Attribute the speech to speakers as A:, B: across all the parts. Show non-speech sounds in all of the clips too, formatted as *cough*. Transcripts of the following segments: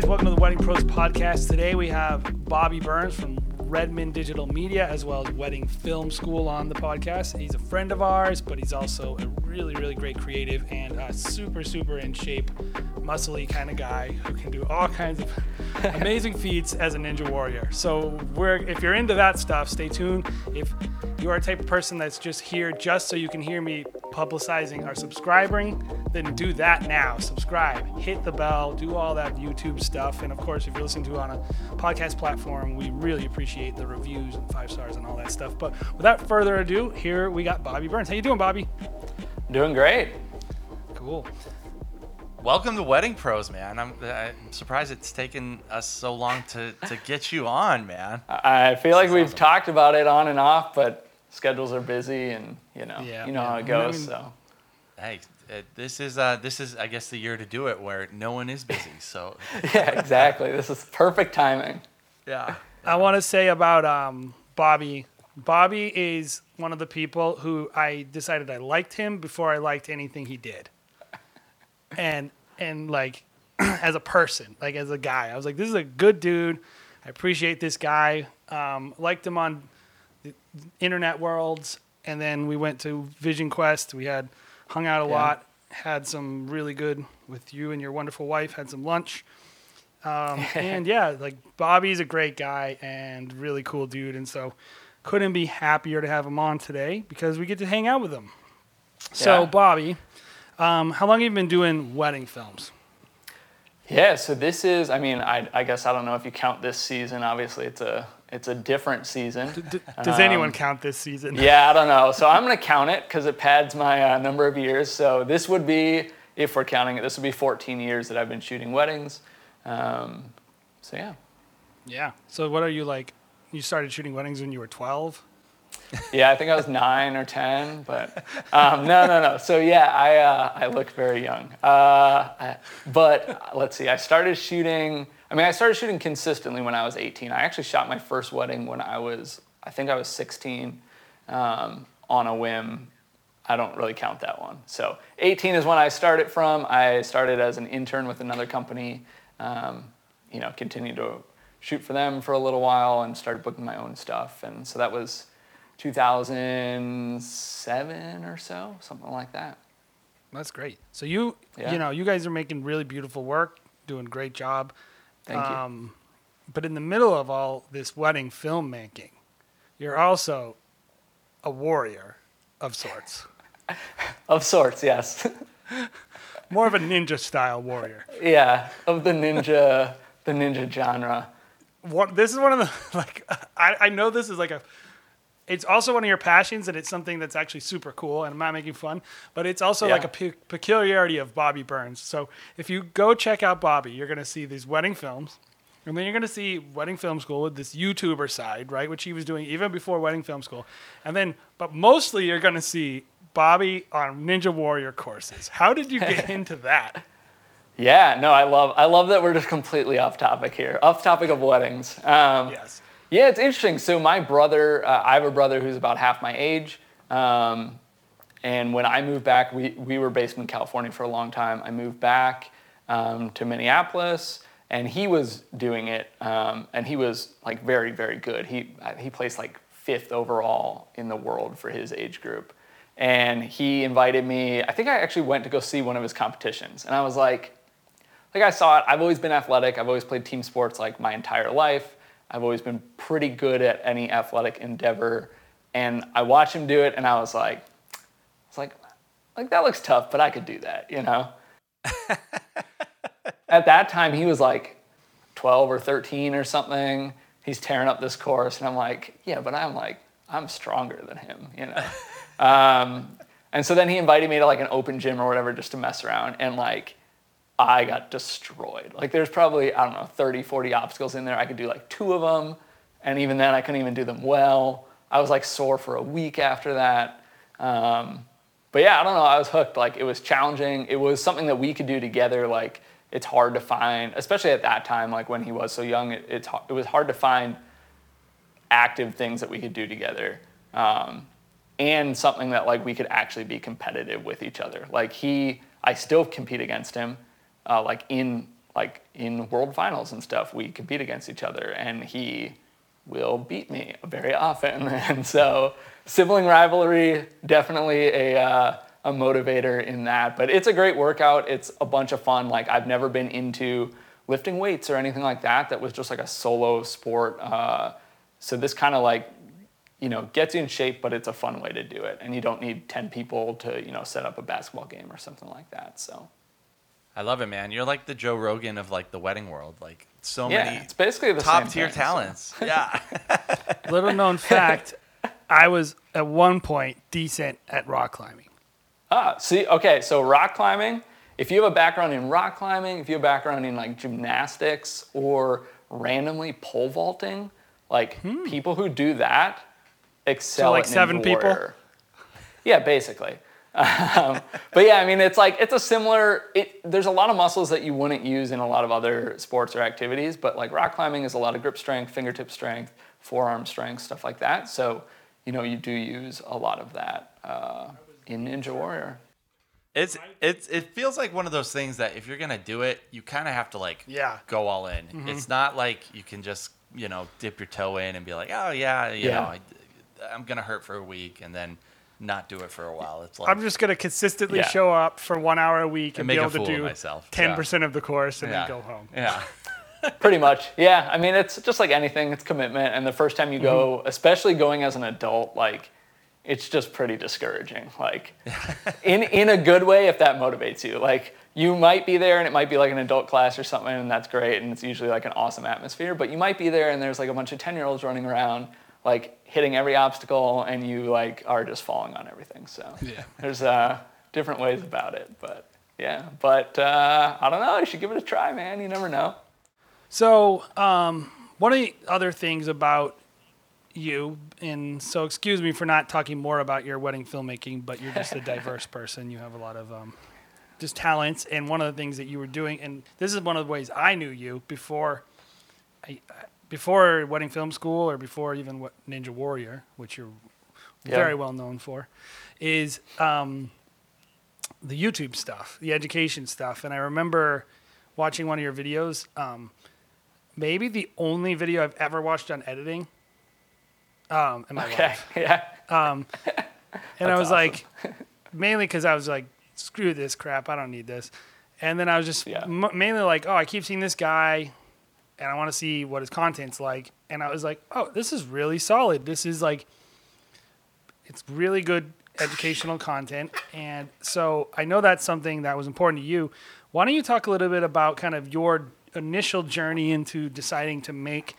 A: guys? Welcome to the Wedding Pros podcast. Today we have Bobby Burns from Redmond Digital Media as well as Wedding Film School on the podcast. He's a friend of ours, but he's also a really, really great creative and a super, super in shape, muscly kind of guy who can do all kinds of *laughs* amazing feats as a ninja warrior. So we're if you're into that stuff, stay tuned. If you are a type of person that's just here just so you can hear me publicizing or subscribing, then do that now. Subscribe, hit the bell, do all that YouTube stuff. And of course, if you're listening to it on a podcast platform, we really appreciate the reviews and five stars and all that stuff. But without further ado, here we got Bobby Burns. How you doing, Bobby?
B: Doing great.
A: Cool.
C: Welcome to Wedding Pros, man. I'm, I'm surprised it's taken us so long to, to get you on, man.
B: I feel like we've talked about it on and off, but schedules are busy, and you know,
A: Yeah,
B: you know
A: yeah.
B: how it goes.
A: mean-
B: so
C: Hey, uh, this is uh, this is I guess the year to do it where no one is busy. So *laughs*
B: yeah, exactly. this is perfect timing.
C: yeah,
A: I want to say about um, Bobby. Bobby is one of the people who I decided I liked him before I liked anything he did. And and like *clears throat* as a person, like as a guy, I was like, this is a good dude. I appreciate this guy. Um, liked him on the internet worlds, and then we went to Vision Quest. We had hung out a
B: Yeah.
A: lot, had some really good with you and your wonderful wife. Had some lunch. Um, *laughs* and yeah, like Bobby's a great guy and really cool dude, and so couldn't be happier to have him on today because we get to hang out with him. So
B: Yeah.
A: Bobby, um, how long have you been doing wedding films?
B: Yeah. So this is. I mean, I, I guess I don't know if you count this season. Obviously, it's a it's a different season.
A: D- does anyone count this season?
B: Um, *laughs* Yeah, I don't know. So I'm gonna count it because it pads my uh, number of years. So this would be, if we're counting it, this would be 14 years that I've been shooting weddings. Um, so yeah.
A: Yeah. So what are you like? You started shooting weddings when you were 12. *laughs*
B: Yeah, I think I was nine or ten, but um, no, no, no. So yeah, I uh, I look very young. Uh, I, but uh, let's see, I started shooting. I mean, I started shooting consistently when I was 18. I actually shot my first wedding when I was, I think I was 16, um, on a whim. I don't really count that one. So 18 is when I started from. I started as an intern with another company. Um, you know, continued to shoot for them for a little while and started booking my own stuff. And so that was 2007 or so, something like that.
A: That's great. So you,
B: Yeah.
A: you know, you guys are making really beautiful work, doing a great job.
B: Thank you.
A: Um, but in the middle of all this wedding filmmaking, you're also a warrior of sorts, *laughs*
B: Of sorts, yes. *laughs*
A: more of a ninja style warrior.
B: yeah, of the ninja, the ninja genre.
A: What, this is one of the *laughs* like I, I know this is like a it's also one of your passions and it's something that's actually super cool and I'm not making fun, but it's also like a pe- peculiarity of Bobby Burns. So if you go check out Bobby, you're going to see these wedding films. And then you're going to see Wedding Film School with this YouTuber side, right, which he was doing even before Wedding Film School. And then but mostly you're going to see Bobby on Ninja Warrior courses. How did you get *laughs* into that?
B: Yeah, no, I love, I love that we're just completely off topic here, off topic of weddings. Um,
A: Yes.
B: Yeah, it's interesting. So my brother, uh, I have a brother who's about half my age. Um, and when I moved back, we, we were based in California for a long time. I moved back um, to Minneapolis, and he was doing it, um, and he was like very, very good. He uh, he placed like fifth overall in the world for his age group, and he invited me. I think I actually went to go see one of his competitions, and I was like, like I saw it. I've always been athletic. I've always played team sports like my entire life. I've always been pretty good at any athletic endeavor. And I watched him do it and I was like, it's like, like that looks tough, but I could do that, you know? *laughs* at that time he was like 12 or 13 or something. He's tearing up this course and I'm like, yeah, but I'm like, I'm stronger than him, you know? *laughs* um, and so then he invited me to like an open gym or whatever just to mess around. And like, I got destroyed. Like there's probably, I don't know, 30, 40 obstacles in there. I could do like two of them. And even then I couldn't even do them well. I was like sore for a week after that. Um, but yeah, I don't know. I was hooked. Like it was challenging. It was something that we could do together. Like it's hard to find, especially at that time, like when he was so young, it, it's, it was hard to find active things that we could do together. Um, and something that like we could actually be competitive with each other. Like he, I still compete against him, uh, like in like in world finals and stuff, we compete against each other, and he will beat me very often. *laughs* And so, sibling rivalry definitely a uh, a motivator in that. But it's a great workout. It's a bunch of fun. Like I've never been into lifting weights or anything like that. That was just like a solo sport. Uh, so this kind of like you know gets you in shape, but it's a fun way to do it, and you don't need ten people to you know set up a basketball game or something like that. So.
C: I love it, man. You're like the Joe Rogan of like the wedding world. Like so
B: Yeah,
C: many
B: it's basically the
C: top tier
B: thing, so-
C: talents. *laughs* Yeah. *laughs*
A: Little known fact, I was at one point decent at rock climbing.
B: Ah, see, okay, so rock climbing, if you have a background in rock climbing, if you have a background in like gymnastics or randomly pole vaulting, like people who do that excel
A: like
B: at Ninja
A: seven people?
B: Yeah, basically. Um, but yeah, I mean, it's like it's a similar. It, there's a lot of muscles that you wouldn't use in a lot of other sports or activities, but like rock climbing is a lot of grip strength, fingertip strength, forearm strength, stuff like that. So you know, you do use a lot of that uh, in Ninja Warrior.
C: It's it's it feels like one of those things that if you're gonna do it, you kind of have to like
A: Yeah.
C: go all in.
B: Mm-hmm.
C: It's not like you can just you know dip your toe in and be like, oh yeah, you
B: Yeah.
C: know, I, I'm gonna hurt for a week and then not do it for a while. It's like
A: I'm just gonna consistently
B: Yeah.
A: show up for one hour a week and,
C: And make
A: be
C: a
A: able to
C: fool of
A: do
C: myself.
A: ten
C: Yeah.
A: percent of the course and
C: yeah,
A: then go home.
C: Yeah. *laughs*
B: Pretty much, yeah. I mean, it's just like anything; it's commitment. And the first time you go, mm-hmm. especially going as an adult, like it's just pretty discouraging. Like *laughs* in in a good way, if that motivates you. Like you might be there, and it might be like an adult class or something, and that's great, and it's usually like an awesome atmosphere. But you might be there, and there's like a bunch of ten year olds running around, like hitting every obstacle, and you like are just falling on everything. So
A: Yeah. *laughs*
B: there's uh, different ways about it, but. Yeah, but uh, I don't know. You should give it a try, man. You never know.
A: So, um, one of the other things about you, and so excuse me for not talking more about your wedding filmmaking, but you're just a *laughs* diverse person. You have a lot of um, just talents, and one of the things that you were doing, and this is one of the ways I knew you before, I, before wedding film school or before even what Ninja Warrior, which you're
B: Yeah.
A: very well known for, is um, the YouTube stuff, the education stuff. And I remember watching one of your videos. Um, maybe the only video I've ever watched on editing. Um, in my
B: Okay,
A: life. *laughs*
B: yeah. *laughs*
A: And I was
B: awesome.
A: like, *laughs* mainly because I was like, screw this crap, I don't need this. And then I was just
B: Yeah.
A: m- mainly like, oh, I keep seeing this guy, and I want to see what his content's like. And I was like, oh, this is really solid. This is like, it's really good educational content. And so I know that's something that was important to you. Why don't you talk a little bit about kind of your initial journey into deciding to make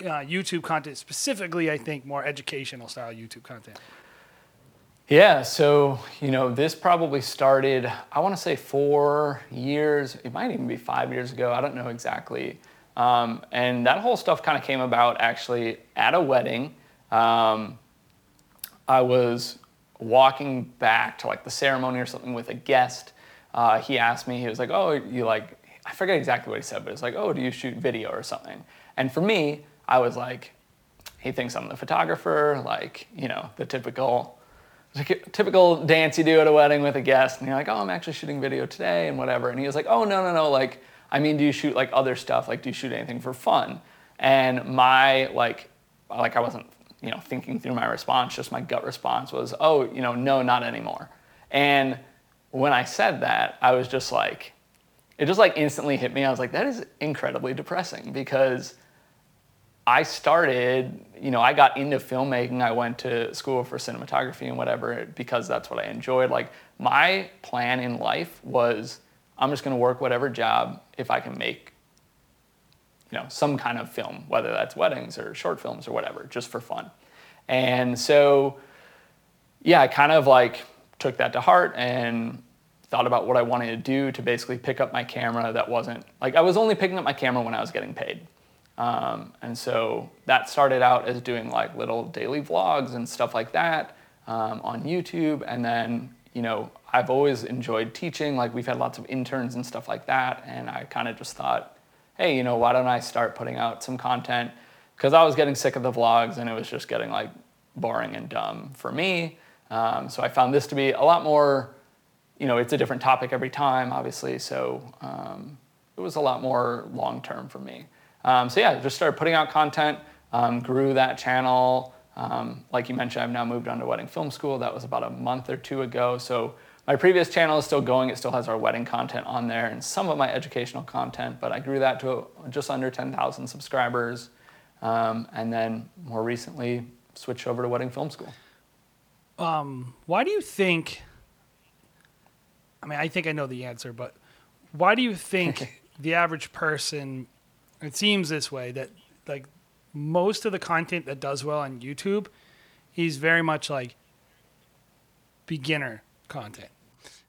A: uh, YouTube content, specifically, I think, more educational style YouTube content?
B: Yeah, so, you know, this probably started, I want to say four years, it might even be five years ago, I don't know exactly. Um, and that whole stuff kind of came about actually at a wedding. Um, I was walking back to like the ceremony or something with a guest. Uh, he asked me, he was like, Oh, you like, I forget exactly what he said, but it's like, Oh, do you shoot video or something? And for me, I was like, He thinks I'm the photographer, like, you know, the typical typical dance you do at a wedding with a guest, and you're like, oh, I'm actually shooting video today and whatever. And he was like, oh, no, no, no. Like, I mean, do you shoot like other stuff? Like, do you shoot anything for fun? And my like, like I wasn't, you know, thinking through my response. Just my gut response was, oh, you know, no, not anymore. And when I said that, I was just like, it just like instantly hit me. I was like, that is incredibly depressing because I started, you know, I got into filmmaking. I went to school for cinematography and whatever because that's what I enjoyed. Like, my plan in life was I'm just gonna work whatever job if I can make, you know, some kind of film, whether that's weddings or short films or whatever, just for fun. And so, yeah, I kind of like took that to heart and thought about what I wanted to do to basically pick up my camera that wasn't like I was only picking up my camera when I was getting paid. Um, and so that started out as doing like little daily vlogs and stuff like that um, on YouTube. And then, you know, I've always enjoyed teaching. Like we've had lots of interns and stuff like that. And I kind of just thought, hey, you know, why don't I start putting out some content? Because I was getting sick of the vlogs and it was just getting like boring and dumb for me. Um, so I found this to be a lot more you know, it's a different topic every time, obviously. So um, it was a lot more long term for me. Um, so yeah, just started putting out content, um, grew that channel. Um, like you mentioned, I've now moved on to Wedding Film School. That was about a month or two ago. So my previous channel is still going. It still has our wedding content on there and some of my educational content, but I grew that to just under 10,000 subscribers. Um, and then more recently, switched over to Wedding Film School.
A: Why do you think? I mean, I think I know the answer, but why do you think *laughs* the average person? It seems this way that like most of the content that does well on YouTube is very much like beginner content.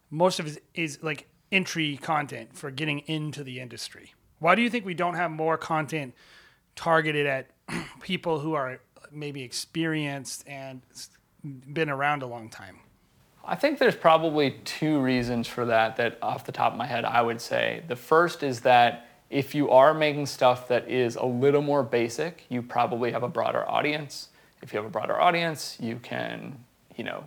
A: Most of it is like entry content for getting into the industry. Why do you think we don't have more content targeted at *clears throat* people who are maybe experienced and been around a long time?
B: I think there's probably two reasons for that, that off the top of my head, I would say. The first is that if you are making stuff that is a little more basic, you probably have a broader audience. If you have a broader audience, you can, you know,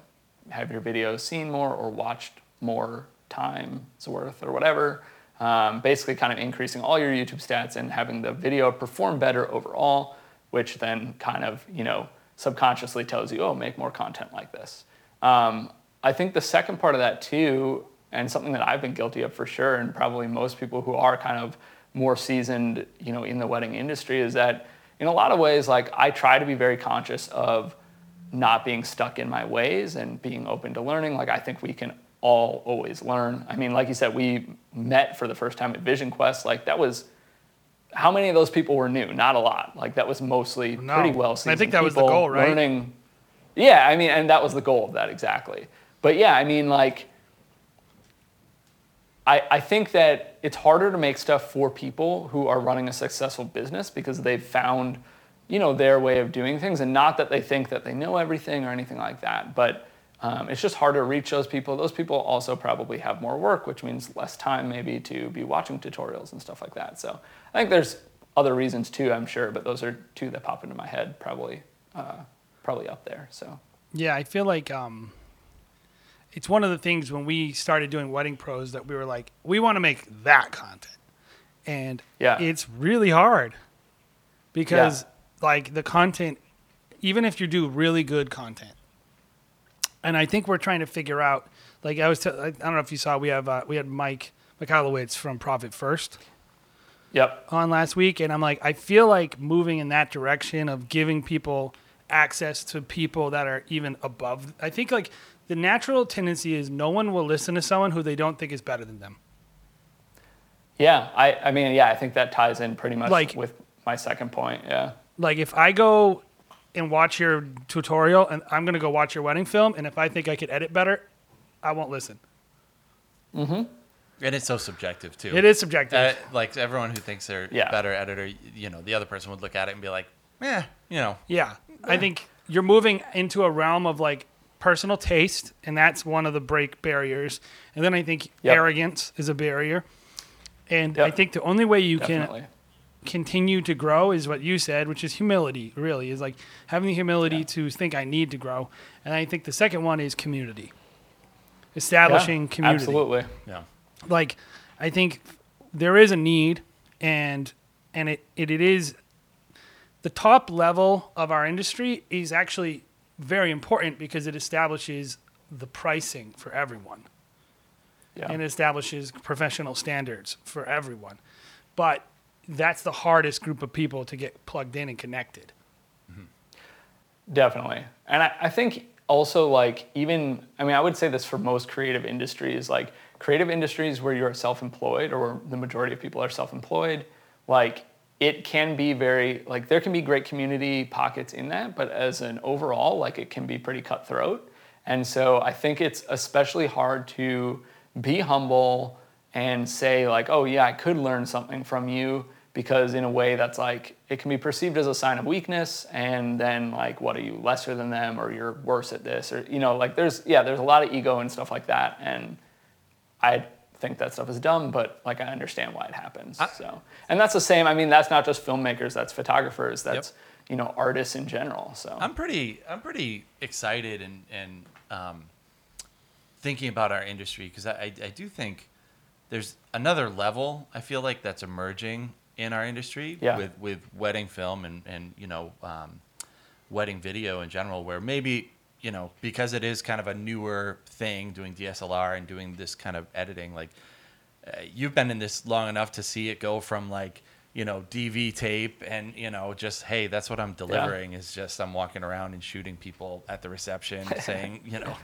B: have your videos seen more or watched more times worth or whatever. Um, basically, kind of increasing all your YouTube stats and having the video perform better overall, which then kind of, you know, subconsciously tells you, oh, make more content like this. Um, I think the second part of that too, and something that I've been guilty of for sure, and probably most people who are kind of more seasoned, you know, in the wedding industry, is that in a lot of ways, like I try to be very conscious of not being stuck in my ways and being open to learning. Like I think we can all always learn. I mean, like you said, we met for the first time at Vision Quest. Like that was how many of those people were new? Not a lot. Like that was mostly
A: No.
B: pretty well
A: And I think that was the goal, right?
B: Learning. Yeah, I mean, and that was the goal of that exactly. But yeah, I mean, like, I, I think that it's harder to make stuff for people who are running a successful business because they've found, you know, their way of doing things, and not that they think that they know everything or anything like that. But um, it's just harder to reach those people. Those people also probably have more work, which means less time maybe to be watching tutorials and stuff like that. So I think there's other reasons too, I'm sure, but those are two that pop into my head, probably, uh, probably up there. So
A: Yeah, I feel like um, it's one of the things when we started doing wedding pros that we were like, we want to make that content, and
B: Yeah.
A: it's really hard because like the content, even if you do really good content, and I think we're trying to figure out. Like I was, t- I don't know if you saw, we have uh, we had Mike Michalowicz from Profit First
B: yep,
A: on last week, and I'm like, I feel like moving in that direction of giving people access to people that are even above. I think like the natural tendency is no one will listen to someone who they don't think is better than them.
B: yeah. I, I mean, yeah, I think that ties in pretty much
A: Like-
B: with my second point. Yeah.
A: Like if I go and watch your tutorial, and I'm gonna go watch your wedding film, and if I think I could edit better, I won't listen. Mm hmm.
C: And it's so subjective too.
A: It is subjective.
C: Uh, like everyone who thinks they're
B: Yeah.
C: better editor, you know, the other person would look at it and be like, "Yeah, you know,
A: Yeah, I think you're moving into a realm of like personal taste, and that's one of the break barriers. And then I think
B: Yep.
A: arrogance is a barrier. And I think the only way you
B: Definitely.
A: can continue to grow is what you said, which is humility. Really, is like having the humility
B: Yeah.
A: to think I need to grow. And I think the second one is community, establishing
B: Yeah,
A: community
B: Absolutely.
C: yeah,
A: like I think there is a need and and it, it, it is the top level of our industry is actually very important because it establishes the pricing for everyone
B: Yeah.
A: and it establishes professional standards for everyone. But that's the hardest group of people to get plugged in and connected. Mm-hmm.
B: Definitely. And I, I think also like even I mean I would say this for most creative industries, like creative industries where you're self-employed or where the majority of people are self-employed, like it can be very like there can be great community pockets in that, but as an overall, like it can be pretty cutthroat. And so I think it's especially hard to be humble and say like, oh yeah, I could learn something from you because in a way that's like it can be perceived as a sign of weakness and then like what are you lesser than them or you're worse at this or you know like there's yeah there's a lot of ego and stuff like that and i think that stuff is dumb but like i understand why it happens so. And that's the same i mean that's not just filmmakers that's photographers that's you know artists in general so.
C: I'm pretty, I'm pretty excited and and um, thinking about our industry because I, I I do think there's another level I feel like that's emerging in our industry
B: Yeah.
C: with with wedding film and and you know um, wedding video in general where maybe you know because it is kind of a newer thing doing DSLR and doing this kind of editing like uh, you've been in this long enough to see it go from like you know DV tape and you know just hey that's what I'm delivering is just I'm walking around and shooting people at the reception *laughs* saying you know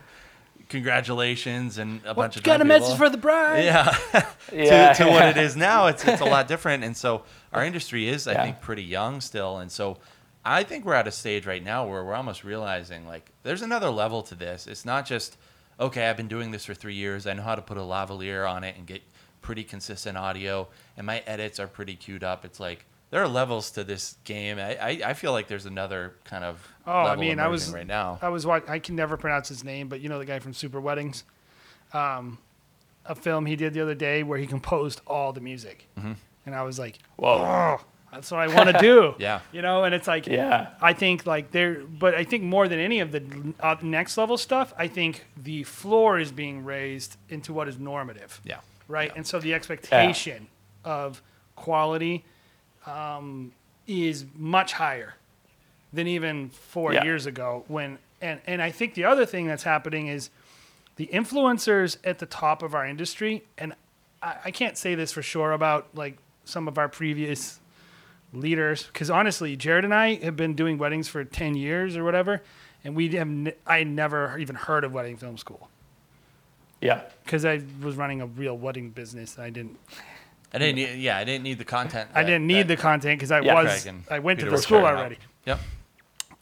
C: congratulations and a bunch of
A: got a
C: drunk
A: message for the bride.
C: yeah *laughs*
B: Yeah.
C: to, to what it is *laughs* now it's it's a lot different and so our industry is I
B: Yeah.
C: think pretty young still and so I think we're at a stage right now where we're almost realizing like there's another level to this. It's not just okay I've been doing this for 3 years. I know how to put a lavalier on it and get pretty consistent audio and my edits are pretty queued up. It's like there are levels to this game. I, I, I feel like there's another kind of
A: Oh, I mean, I was
C: right now.
A: I was watch- I can never pronounce his name, but you know the guy from Super Weddings, um, a film he did the other day where he composed all the music,
C: Mm-hmm.
A: and I was like,
B: Whoa.
A: oh, that's what I want to do. *laughs*
C: Yeah.
A: you know, and it's like,
B: Yeah.
A: I think like there, but I think more than any of the uh, next level stuff, I think the floor is being raised into what is normative
C: yeah
A: right? And so the expectation of quality um, is much higher than even four
B: Yeah.
A: years ago. When and and I think the other thing that's happening is the influencers at the top of our industry, and I, I can't say this for sure about like some of our previous leaders, because honestly, Jared and I have been doing weddings for ten years or whatever, and we have n- I never even heard of wedding film school
B: Yeah.
A: because I was running a real wedding business. And I didn't
C: I didn't need, yeah I didn't need the content
A: I didn't need
C: that
A: the content because I
B: Yeah.
A: was I went
C: Peter
A: to the school
C: churning out.
A: already,
C: yep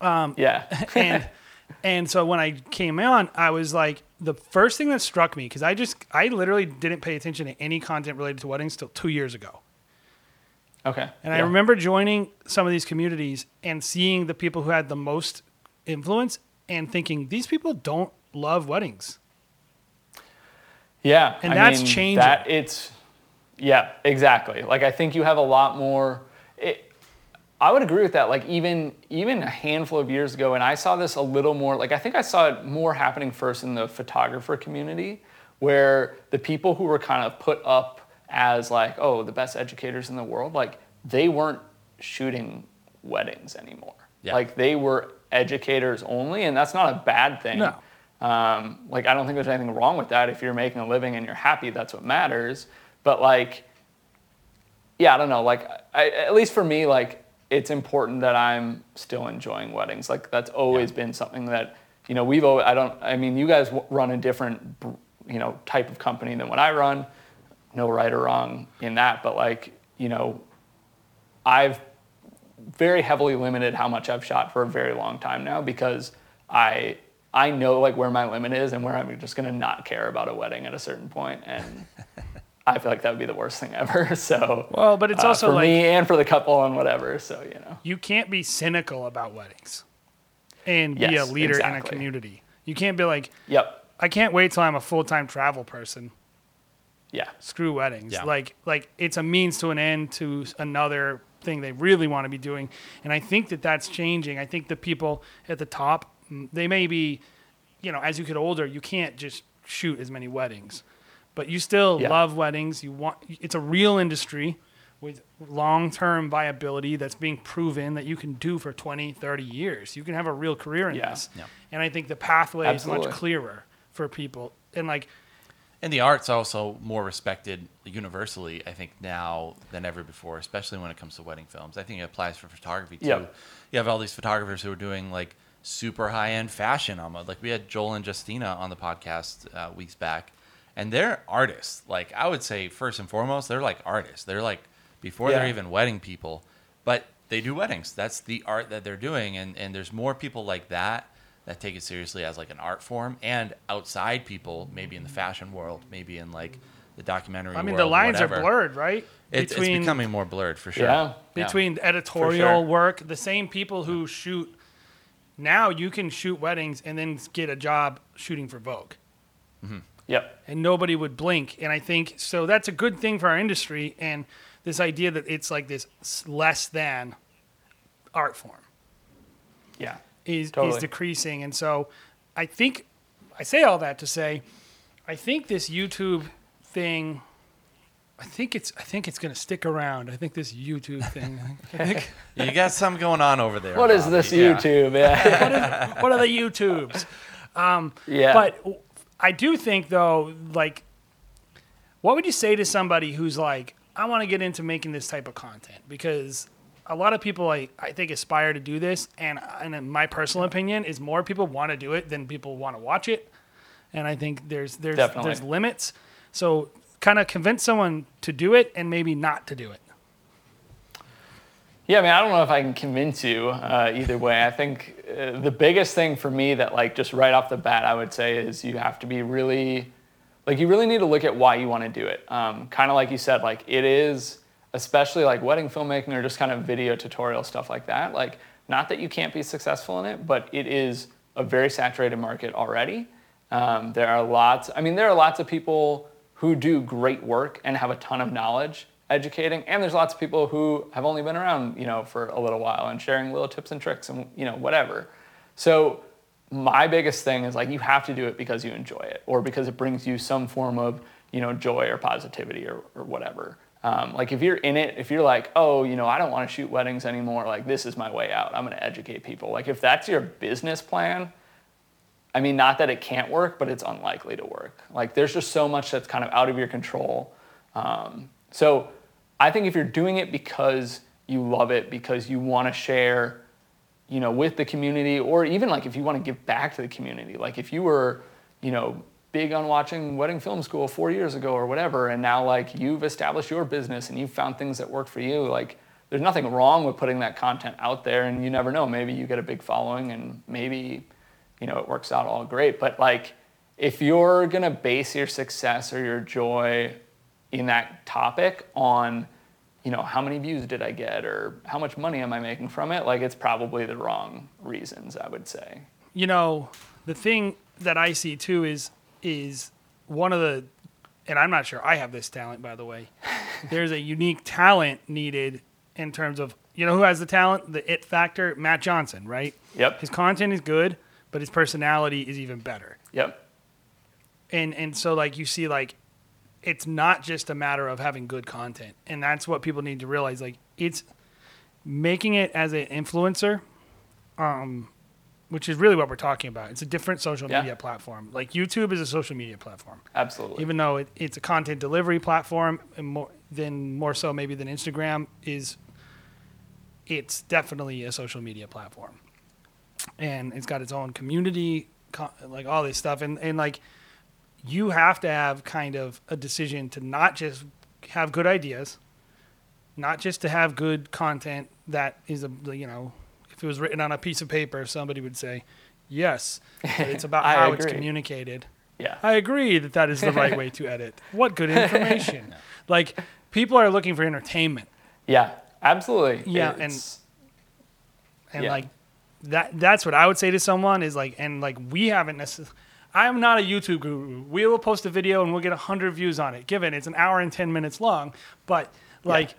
C: um,
B: Yeah. *laughs*
A: and and so when I came on, I was like the first thing that struck me because I just I literally didn't pay attention to any content related to weddings till two years ago,
B: Okay.
A: and I remember joining some of these communities and seeing the people who had the most influence and thinking these people don't love weddings.
B: Yeah,
A: And
B: I
A: that's
B: mean,
A: changing.
B: That it's yeah, exactly. Like I think you have a lot more. It, I would agree with that. Like even even a handful of years ago, and I saw this a little more. Like I think I saw it more happening first in the photographer community, where the people who were kind of put up as like oh the best educators in the world, like they weren't shooting weddings anymore.
C: Yeah.
B: Like they were educators only, and that's not a bad thing.
A: No.
B: Um, like I don't think there's anything wrong with that. If you're making a living and you're happy, that's what matters. But like, yeah, I don't know. Like I, at least for me, like it's important that I'm still enjoying weddings. Like that's always been something that you know we've. Always, I don't. I mean, you guys run a different you know type of company than what I run. No right or wrong in that, but like you know, I've very heavily limited how much I've shot for a very long time now because I I know like where my limit is and where I'm just gonna not care about a wedding at a certain point, and *laughs* I feel like that would be the worst thing ever. *laughs* So
A: Well, but it's
B: uh,
A: also
B: for
A: like
B: me and for the couple and whatever. So you know,
A: you can't be cynical about weddings and be a
B: Yes,
A: leader in a community. You can't be like
B: yep,
A: I can't wait till I'm a full time travel person.
B: Yeah,
A: screw weddings.
C: Yeah.
A: Like like it's a means to an end to another thing they really want to be doing. And I think that that's changing. I think the people at the top they may be you know, as you get older, you can't just shoot as many weddings. But you still
B: Yeah.
A: love weddings. You want it's a real industry with long-term viability that's being proven that you can do for 20, 30 years. You can have a real career in
B: Yeah.
A: this. And I think the pathway is much clearer for people. And like
C: And the art's also more respected universally, I think, now than ever before, especially when it comes to wedding films. I think it applies for photography too.
B: Yep.
C: You have all these photographers who are doing like super high end fashion almost. Like we had Joel and Justina on the podcast uh, weeks back, and they're artists. Like I would say, first and foremost, they're like artists. They're like before they're even wedding people, but they do weddings. That's the art that they're doing, and and there's more people like that that take it seriously as like an art form, and outside people, maybe in the fashion world, maybe in like the documentary.
A: I mean
C: world,
A: the lines
C: whatever.
A: are blurred, right?
C: It's, it's becoming more blurred for sure.
B: Yeah.
A: between editorial
B: sure.
A: work, the same people who shoot now you can shoot weddings and then get a job shooting for Vogue. Mm-hmm.
B: yep,
A: And nobody would blink. And I think so that's a good thing for our industry and this idea that it's like this less than art form
B: yeah,
A: is, is decreasing. And so I think I say all that to say I think this YouTube thing. I think it's I think it's gonna stick around. I think this YouTube thing. I think, *laughs*
C: You got something going on over there.
B: What is
C: Bobby.
B: this
C: Yeah.
B: YouTube? *laughs* Yeah.
A: what are the YouTubes?
B: Um, yeah.
A: But I do think though, like, what would you say to somebody who's like, I want to get into making this type of content because a lot of people I, I think aspire to do this, and and in my personal opinion is more people want to do it than people want to watch it, and I think there's there's
B: Definitely.
A: there's limits. So kind of convince someone to do it and maybe not to do it.
B: Yeah, I mean, I don't know if I can convince you uh, either way. I think uh, the biggest thing for me that, like, just right off the bat, I would say is you have to be really, like, you really need to look at why you want to do it. Um, kind of like you said, like, it is, especially like wedding filmmaking or just kind of video tutorial stuff like that. Like, not that you can't be successful in it, but it is a very saturated market already. Um, there are lots, I mean, there are lots of people who do great work and have a ton of knowledge educating and there's lots of people who have only been around you know for a little while and sharing little tips and tricks and you know whatever so my biggest thing is like you have to do it because you enjoy it or because it brings you some form of you know joy or positivity or, or whatever um, like if you're in it if you're like oh you know i don't want to shoot weddings anymore like this is my way out i'm going to educate people like if that's your business plan I mean, not that it can't work, but it's unlikely to work. Like, there's just so much that's kind of out of your control. Um, so, I think if you're doing it because you love it, because you want to share, you know, with the community, or even like if you want to give back to the community, like if you were, you know, big on watching wedding film school four years ago or whatever, and now like you've established your business and you've found things that work for you, like there's nothing wrong with putting that content out there, and you never know, maybe you get a big following, and maybe you know, it works out all great. But like, if you're gonna base your success or your joy in that topic on, you know, how many views did I get or how much money am I making from it, like it's probably the wrong reasons, I would say.
A: you know, the thing that I see too is is one of the, and I'm not sure I have this talent by the way. *laughs* There's a unique talent needed in terms of you know who has the talent, the it factor, Matt Johnson, right?
B: Yep.
A: His content is good, but his personality is even better.
B: Yep.
A: And and so like you see like it's not just a matter of having good content. And that's what people need to realize like it's making it as an influencer um which is really what we're talking about. It's a different social
B: Yeah.
A: media platform. Like YouTube is a social media platform.
B: Absolutely.
A: Even though it, it's a content delivery platform and more than more so maybe than Instagram is it's definitely a social media platform. And it's got its own community like all this stuff and and like you have to have kind of a decision to not just have good ideas, not just to have good content that is a you know, it was written on a piece of paper, somebody would say, "Yes." But it's *laughs* about
B: I
A: how it's communicated.
B: yeah.
A: I agree that that is the right way to edit. *laughs* What good information. *laughs* Like people are looking for entertainment
B: yeah. Absolutely.
A: Yeah, and-
B: It's-
A: and
B: Yeah.
A: like that that's what I would say to someone is like and like we haven't necessarily I'm not a YouTube guru. We will post a video and we'll get 100 views on it. Given it's an hour and 10 minutes long, but like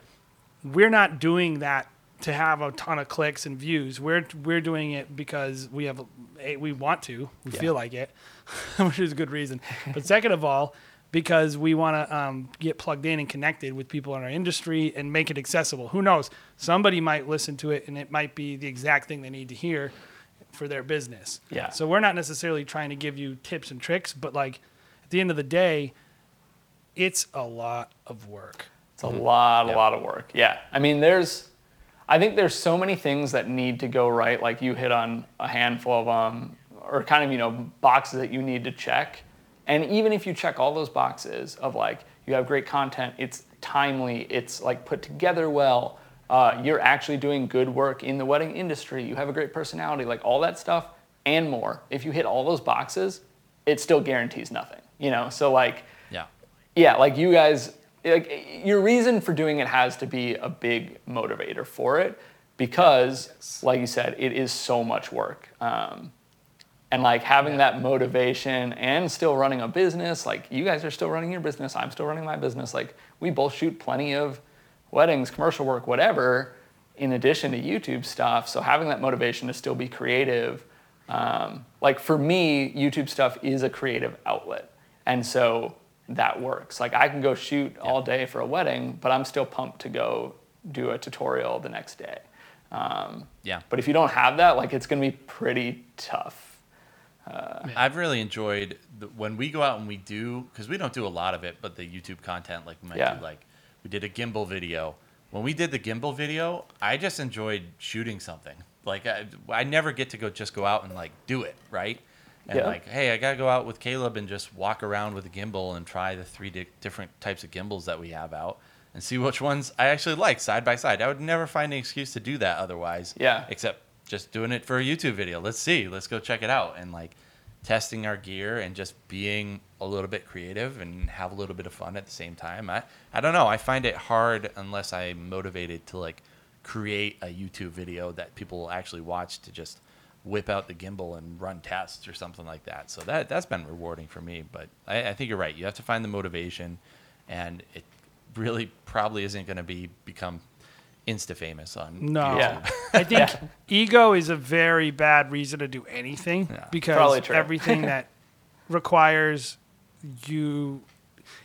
A: we're not doing that to have a ton of clicks and views. We're we're doing it because we have a, we want to. We
B: Yeah.
A: feel like it, *laughs* which is a good reason. But second of all, because we want to um, get plugged in and connected with people in our industry and make it accessible. Who knows? Somebody might listen to it and it might be the exact thing they need to hear for their business.
B: Yeah.
A: So we're not necessarily trying to give you tips and tricks, but like at the end of the day, it's a lot of work.
B: It's a lot,
C: Yep.
B: a lot of work. Yeah. I mean, there's, I think there's so many things that need to go right. Like you hit on a handful of them, or kind of, you know, boxes that you need to check. And even if you check all those boxes of like, you have great content, it's timely, it's like put together well, uh, you're actually doing good work in the wedding industry, you have a great personality, like all that stuff and more. If you hit all those boxes, it still guarantees nothing, you know? So, like,
C: Yeah.
B: yeah, like you guys, like your reason for doing it has to be a big motivator for it because, like you said, it is so much work. Um, and like having that motivation and still running a business, like you guys are still running your business, I'm still running my business. Like we both shoot plenty of weddings, commercial work, whatever, in addition to YouTube stuff. So having that motivation to still be creative, um, like for me, YouTube stuff is a creative outlet. and so that works. Like I can go shoot all day for a wedding, but I'm still pumped to go do a tutorial the next day. Um,
C: Yeah.
B: But if you don't have that, like it's gonna be pretty tough.
C: I've really enjoyed the, when we go out and we do because we don't do a lot of it, but the YouTube content like we might
B: Yeah.
C: do like we did a gimbal video. When we did the gimbal video, I just enjoyed shooting something. Like I, I never get to go just go out and like do it right. And
B: Yeah.
C: like, hey, I gotta go out with Caleb and just walk around with a gimbal and try the three di- different types of gimbals that we have out and see which ones I actually like side by side. I would never find an excuse to do that otherwise.
B: Yeah.
C: Except just doing it for a YouTube video. Let's see. Let's go check it out and like testing our gear and just being a little bit creative and have a little bit of fun at the same time. I I don't know. I find it hard unless I'm motivated to like create a YouTube video that people will actually watch to just whip out the gimbal and run tests or something like that. So that that's been rewarding for me. But I, I think you're right. You have to find the motivation, and it really probably isn't going to be become insta famous on
A: No.
B: Yeah.
A: I think ego is a very bad reason to do anything
C: Yeah.
A: because everything that requires you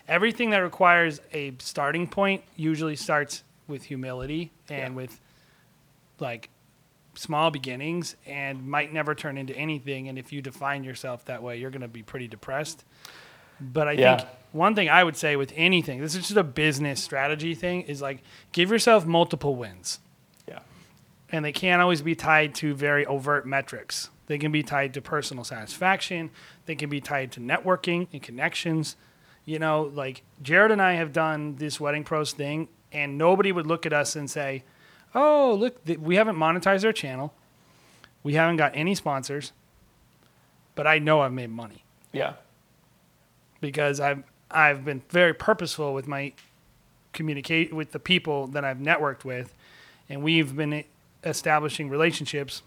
A: everything that requires a starting point usually starts with humility and
B: Yeah.
A: with like small beginnings and might never turn into anything and if you define yourself that way you're going to be pretty depressed but i
B: Yeah.
A: think one thing i would say with anything this is just a business strategy thing is like give yourself multiple wins
B: Yeah.
A: and they can't always be tied to very overt metrics. They can be tied to personal satisfaction. They can be tied to networking and connections. You know, like Jared and I have done this Wedding Pros thing, and nobody would look at us and say, "Oh, look, th- we haven't monetized our channel. We haven't got any sponsors, but I know I've made money."
B: Yeah.
A: because I've I've been very purposeful with my communicate with the people that I've networked with, and we've been establishing relationships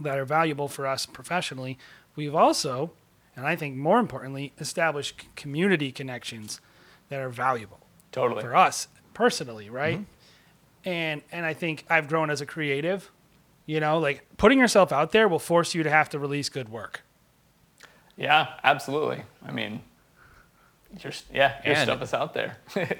A: that are valuable for us professionally. We've also, and I think more importantly, established c- community connections that are valuable
B: Totally.
A: for us personally, right? Mm-hmm. And and I think I've grown as a creative. You know, like putting yourself out there will force you to have to release good work.
B: Yeah, absolutely. I mean, your yeah, your
C: And-
B: stuff is out there. *laughs*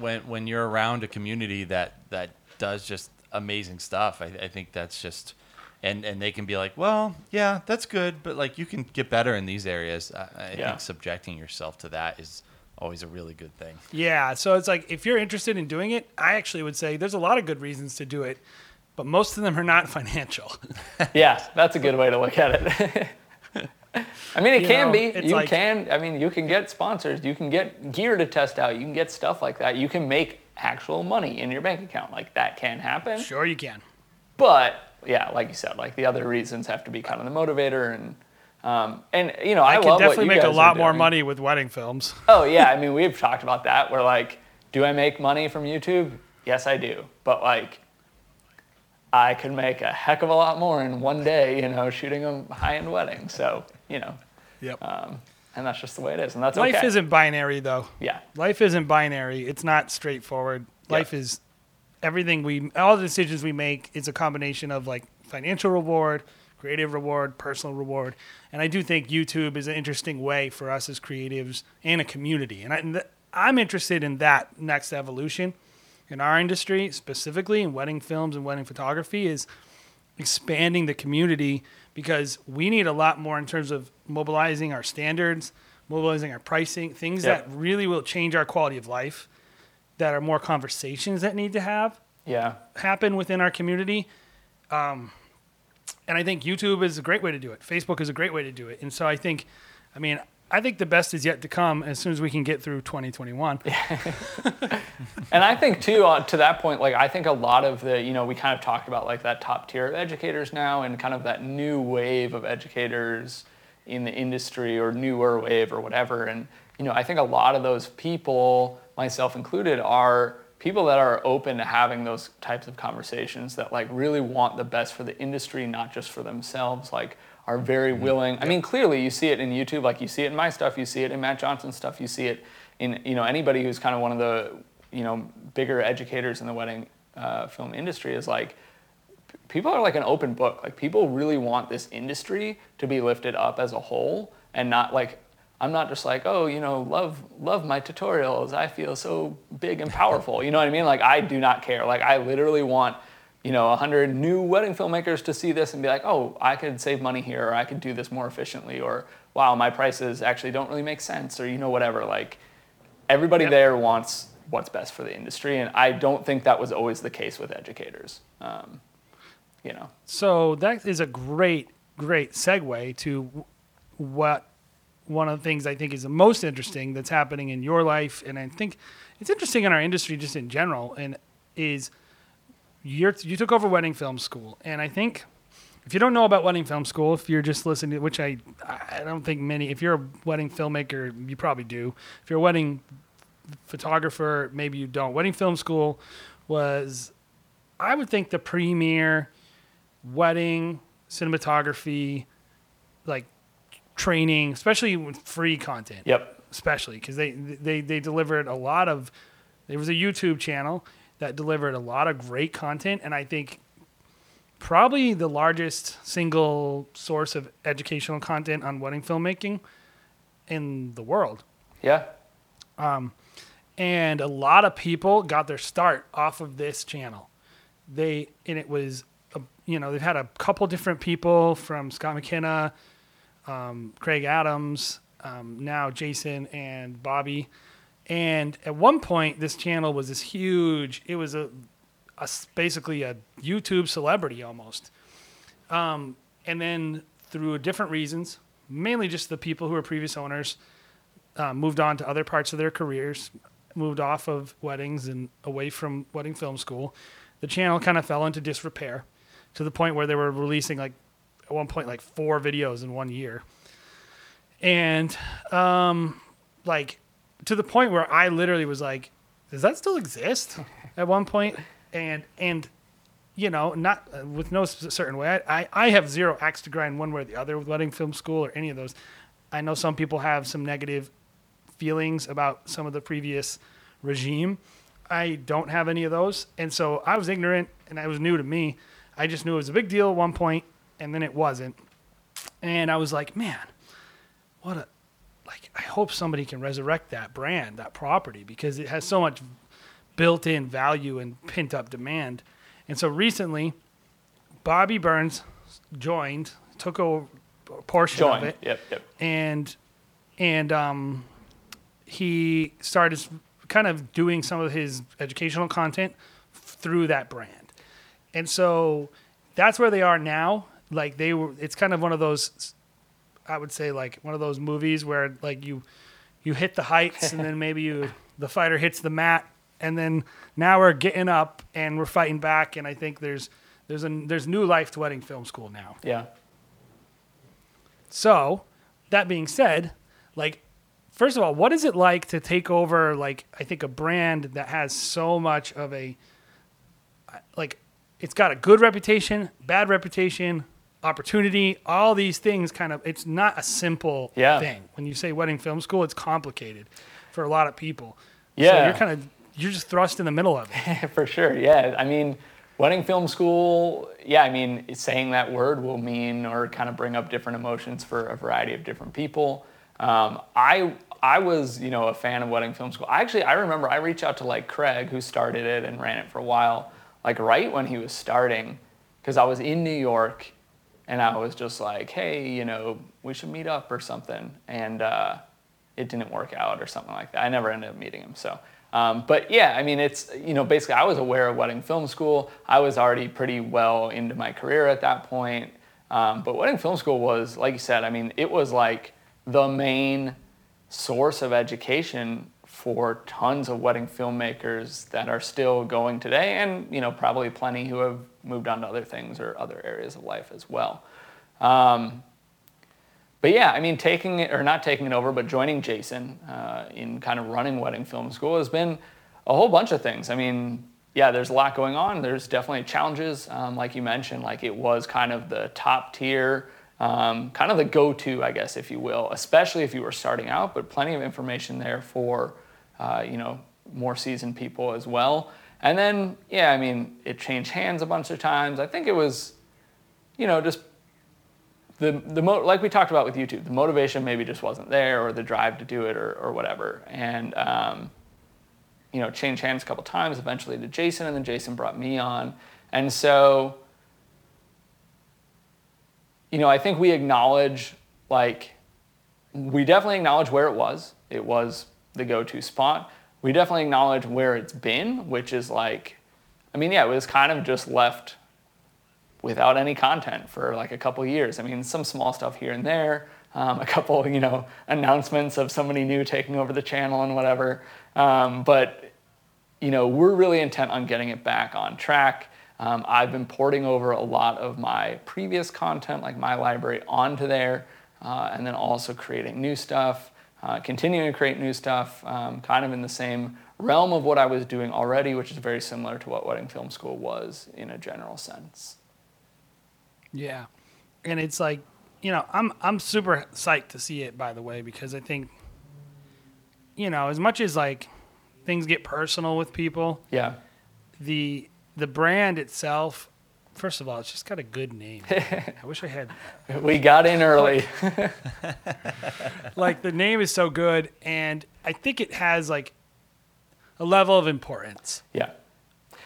C: When when you're around a community that that does just amazing stuff, I, I think that's just and and they can be like, well, yeah, that's good, but like you can get better in these areas. I, I
B: Yeah.
C: think subjecting yourself to that is always a really good thing.
A: Yeah, so it's like if you're interested in doing it, I actually would say there's a lot of good reasons to do it, but most of them are not *laughs* financial. *laughs*
B: yeah, that's a good way to look at it. *laughs* I mean, it
A: You
B: can
A: know,
B: be. You
A: like-
B: can. I mean, you can get sponsors. You can get gear to test out. You can get stuff like that. You can make actual money in your bank account. Like that can happen.
A: sure, you can.
B: But yeah, like you said, like the other reasons have to be kind of the motivator and. Um, and you know, I,
A: I, can
B: love what
A: definitely make a lot more money with wedding films.
B: Oh yeah, I mean we've talked about that. We're like, do I make money from YouTube? Yes, I do. But like, I could make a heck of a lot more in one day, you know, shooting a high-end wedding. So you know,
A: Yep.
B: um, and that's just the way it is, and that's
A: Life
B: okay.
A: isn't binary though.
B: yeah,
A: Life isn't binary. It's not straightforward. Life is everything we all the decisions we make is a combination of like financial reward, creative reward, personal reward. And I do think YouTube is an interesting way for us as creatives and a community. And, I, I'm interested in that next evolution in our industry, specifically in wedding films and wedding photography, is expanding the community because we need a lot more in terms of mobilizing our standards, mobilizing our pricing, things
B: Yep.
A: that really will change our quality of life, that are more conversations that need to have
B: yeah,
A: happen within our community. Um, and I think YouTube is a great way to do it. Facebook is a great way to do it. And so I think, I mean, I think the best is yet to come as soon as we can get through 2021. *laughs*
B: and I think too, uh, to that point, like I think a lot of the, you know, we kind of talked about like that top tier of educators now, and kind of that new wave of educators in the industry or newer wave or whatever. And you know, I think a lot of those people, myself included, are people that are open to having those types of conversations that like really want the best for the industry, not just for themselves. Like are very willing. I mean, clearly you see it in YouTube, like you see it in my stuff, you see it in Matt Johnson's stuff, you see it in you know anybody who's kind of one of the you know bigger educators in the wedding uh, film industry is like people are like an open book. Like people really want this industry to be lifted up as a whole and not like I'm not just like, oh, you know, love love my tutorials. I feel so big and powerful. You know what I mean? Like I do not care. Like I literally want, you know, 100 new wedding filmmakers to see this and be like, oh, I could save money here, or I could do this more efficiently, or wow, my prices actually don't really make sense, or you know, whatever. Like everybody
A: Yep.
B: there wants what's best for the industry, and I don't think that was always the case with educators. Um, you know,
A: So that is a great, great segue to what one of the things I think is the most interesting that's happening in your life, and I think it's interesting in our industry just in general, and is you took over wedding film school, and I think if you don't know about wedding film school, if you're just listening, which I I don't think many, if you're a wedding filmmaker, you probably do. If you're a wedding photographer, maybe you don't. Wedding film school was, I would think, the premier wedding cinematography like training especially with free content.
B: Yep,
A: especially because they, they they delivered a lot of there was a youtube channel that delivered a lot of great content and i think probably the largest single source of educational content on wedding filmmaking in the world.
B: Yeah, Um,
A: and a lot of people got their start off of this channel. They and it was, a, you know, they've had a couple different people from Scott McKenna, um, Craig Adams, um, now Jason and Bobby, and at one point this channel was this huge. It was a, a basically a YouTube celebrity almost, um, and then through different reasons, mainly just the people who were previous owners uh, moved on to other parts of their careers, moved off of weddings and away from wedding film school. The channel kind of fell into disrepair to the point where they were releasing like at one point like four videos in one year. And um, like to the point where I literally was like, does that still exist *laughs* at one point? And and you know, not uh, with no certain way. I, I, I have zero axe to grind one way or the other with wedding film school or any of those. I know some people have some negative feelings about some of the previous regime. I don't have any of those. And so I was ignorant and it was new to me. I just knew it was a big deal at one point and then it wasn't. And I was like, man, what a, like, I hope somebody can resurrect that brand, that property, because it has so much built in value and pent up demand. And so recently, Bobby Burns joined, took a portion of it
B: Yep, yep.
A: and and um, he started kind of doing some of his educational content f- through that brand, and so that's where they are now. Like they were, it's kind of one of those, I would say, like one of those movies where like you you hit the heights and then *laughs* maybe you the fighter hits the mat and then now we're getting up and we're fighting back and I think there's there's a there's new life to wedding film school now.
B: Yeah.
A: So, that being said, like, first of all, what is it like to take over, like, I think a brand that has so much of a, like, it's got a good reputation, bad reputation, opportunity, all these things kind of, it's not a simple
B: Yeah.
A: thing. When you say wedding film school, it's complicated for a lot of people. So
B: Yeah.
A: you're kind of, you're just thrust in the middle of it. *laughs*
B: For sure, yeah. I mean, wedding film school, yeah, I mean, saying that word will mean or kind of bring up different emotions for a variety of different people. Um, I I was, you know, a fan of wedding film school. I actually I remember I reached out to like Craig, who started it and ran it for a while, like right when he was starting, because I was in New York, and I was just like, hey, you know, we should meet up or something, and uh, it didn't work out or something like that. I never ended up meeting him. So, um, but yeah, I mean, it's you know, basically, I was aware of wedding film school. I was already pretty well into my career at that point. Um, but wedding film school was, like you said, I mean, it was like the main source of education for tons of wedding filmmakers that are still going today, and you know, probably plenty who have moved on to other things or other areas of life as well. Um, but yeah, I mean, taking it or not taking it over, but joining Jason uh, in kind of running wedding film school has been a whole bunch of things. I mean, yeah, there's a lot going on. There's definitely challenges, um, like you mentioned. Like it was kind of the top tier, um, kind of the go-to, I guess, if you will, especially if you were starting out. But plenty of information there for, uh, you know, more seasoned people as well. And then, yeah, I mean, it changed hands a bunch of times. I think it was, you know, just the the mo- like we talked about with YouTube, the motivation maybe just wasn't there, or the drive to do it, or or whatever. And um, you know, changed hands a couple times, eventually to Jason, and then Jason brought me on, and so. You know, I think we acknowledge like we definitely acknowledge where it was. It was the go-to spot. We definitely acknowledge where it's been, which is like, I mean, yeah, it was kind of just left without any content for like a couple years. I mean, some small stuff here and there, um, a couple, you know, announcements of somebody new taking over the channel and whatever. Um, but, you know, we're really intent on getting it back on track. Um, I've been porting over a lot of my previous content, like my library, onto there, uh, and then also creating new stuff, uh, continuing to create new stuff, um, kind of in the same realm of what I was doing already, which is very similar to what Wedding Film School was in a general sense.
A: Yeah, and it's like, you know, I'm I'm super psyched to see it. By the way, because I think, you know, as much as like things get personal with people,
B: Yeah.
A: the the brand itself. First of all, it's just got a good name. *laughs* I wish I had
B: We got in early. *laughs*
A: like the name is so good, and I think it has like a level of importance
B: yeah.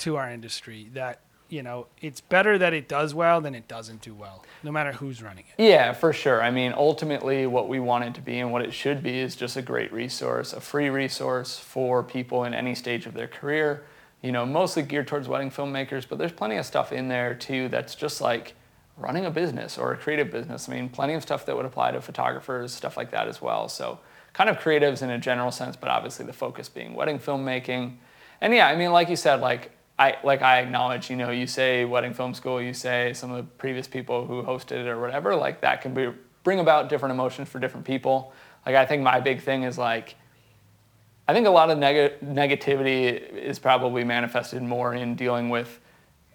A: to our industry that you know it's better that it does well than it doesn't do well, no matter who's running it.
B: Yeah, for sure. I mean, ultimately, what we want it to be and what it should be is just a great resource, a free resource for people in any stage of their career. You know, mostly geared towards wedding filmmakers, but there's plenty of stuff in there too that's just like running a business or a creative business. I mean, plenty of stuff that would apply to photographers, stuff like that as well. So, kind of creatives in a general sense, but obviously the focus being wedding filmmaking. And yeah, I mean, like you said, like I like I acknowledge, you know, you say wedding film school, you say some of the previous people who hosted it or whatever, like that can be bring about different emotions for different people. Like I think my big thing is like I think a lot of neg- negativity is probably manifested more in dealing with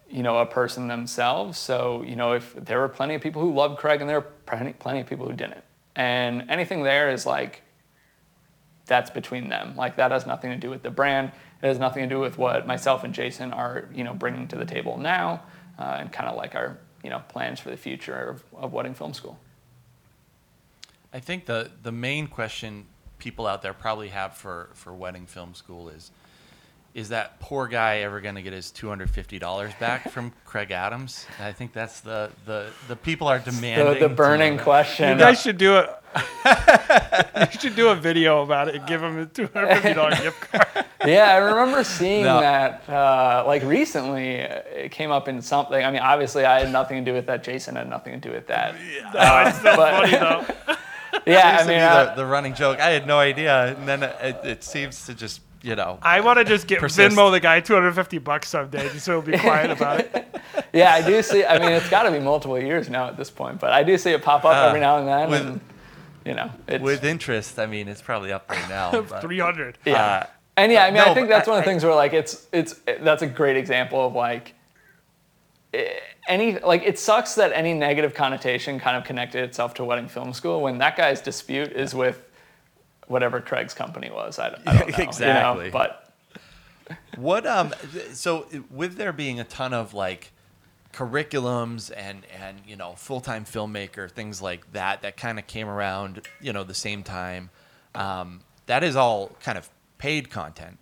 B: you know a person themselves. So you know if there were plenty of people who loved Craig and there were plenty, plenty of people who didn't, and anything there is like that's between them. Like that has nothing to do with the brand. It has nothing to do with what myself and Jason are you know bringing to the table now, uh, and kind of like our you know plans for the future of, of wedding film school.
C: I think the the main question people out there probably have for for wedding film school is is that poor guy ever going to get his two hundred fifty dollars back *laughs* from Craig Adams? And I think that's the the the people are demanding
B: the
C: to
B: burning *laughs* question.
A: You guys should do a you should do a video about it and give him a two hundred fifty dollars gift card. *laughs*
B: yeah, I remember seeing
C: No.
B: that uh, like recently. uh, It came up in something. I mean, obviously, I had nothing to do with that. Jason had nothing to do with that.
A: No, it's still
B: but-
A: funny though. *laughs*
B: Yeah, I mean, uh,
C: the, the running joke. I had no idea, and then it, it seems to just you know.
A: I want to just get
C: Persist.
A: Venmo the guy two hundred fifty bucks someday, just so he'll be quiet about it. *laughs*
B: yeah, I do see. I mean, it's got to be multiple years now at this point, but I do see it pop up
C: Uh,
B: every now and then,
C: with-
B: and you know, it's,
C: with interest, I mean, it's probably up there now. *laughs* but,
A: Three hundred.
B: yeah.
C: uh,
B: and yeah, I mean,
C: no,
B: I think that's one of
C: I-
B: the things where like it's it's that's a great example of like eh, any like it sucks that any negative connotation kind of connected itself to wedding film school when that guy's dispute is with whatever Craig's company was. I, don't- I don't know, you know,
C: Exactly.
B: but
C: What um so with there being a ton of like curriculums and and you know full-time filmmaker things like that that kind of came around you know the same time um, that is all kind of paid content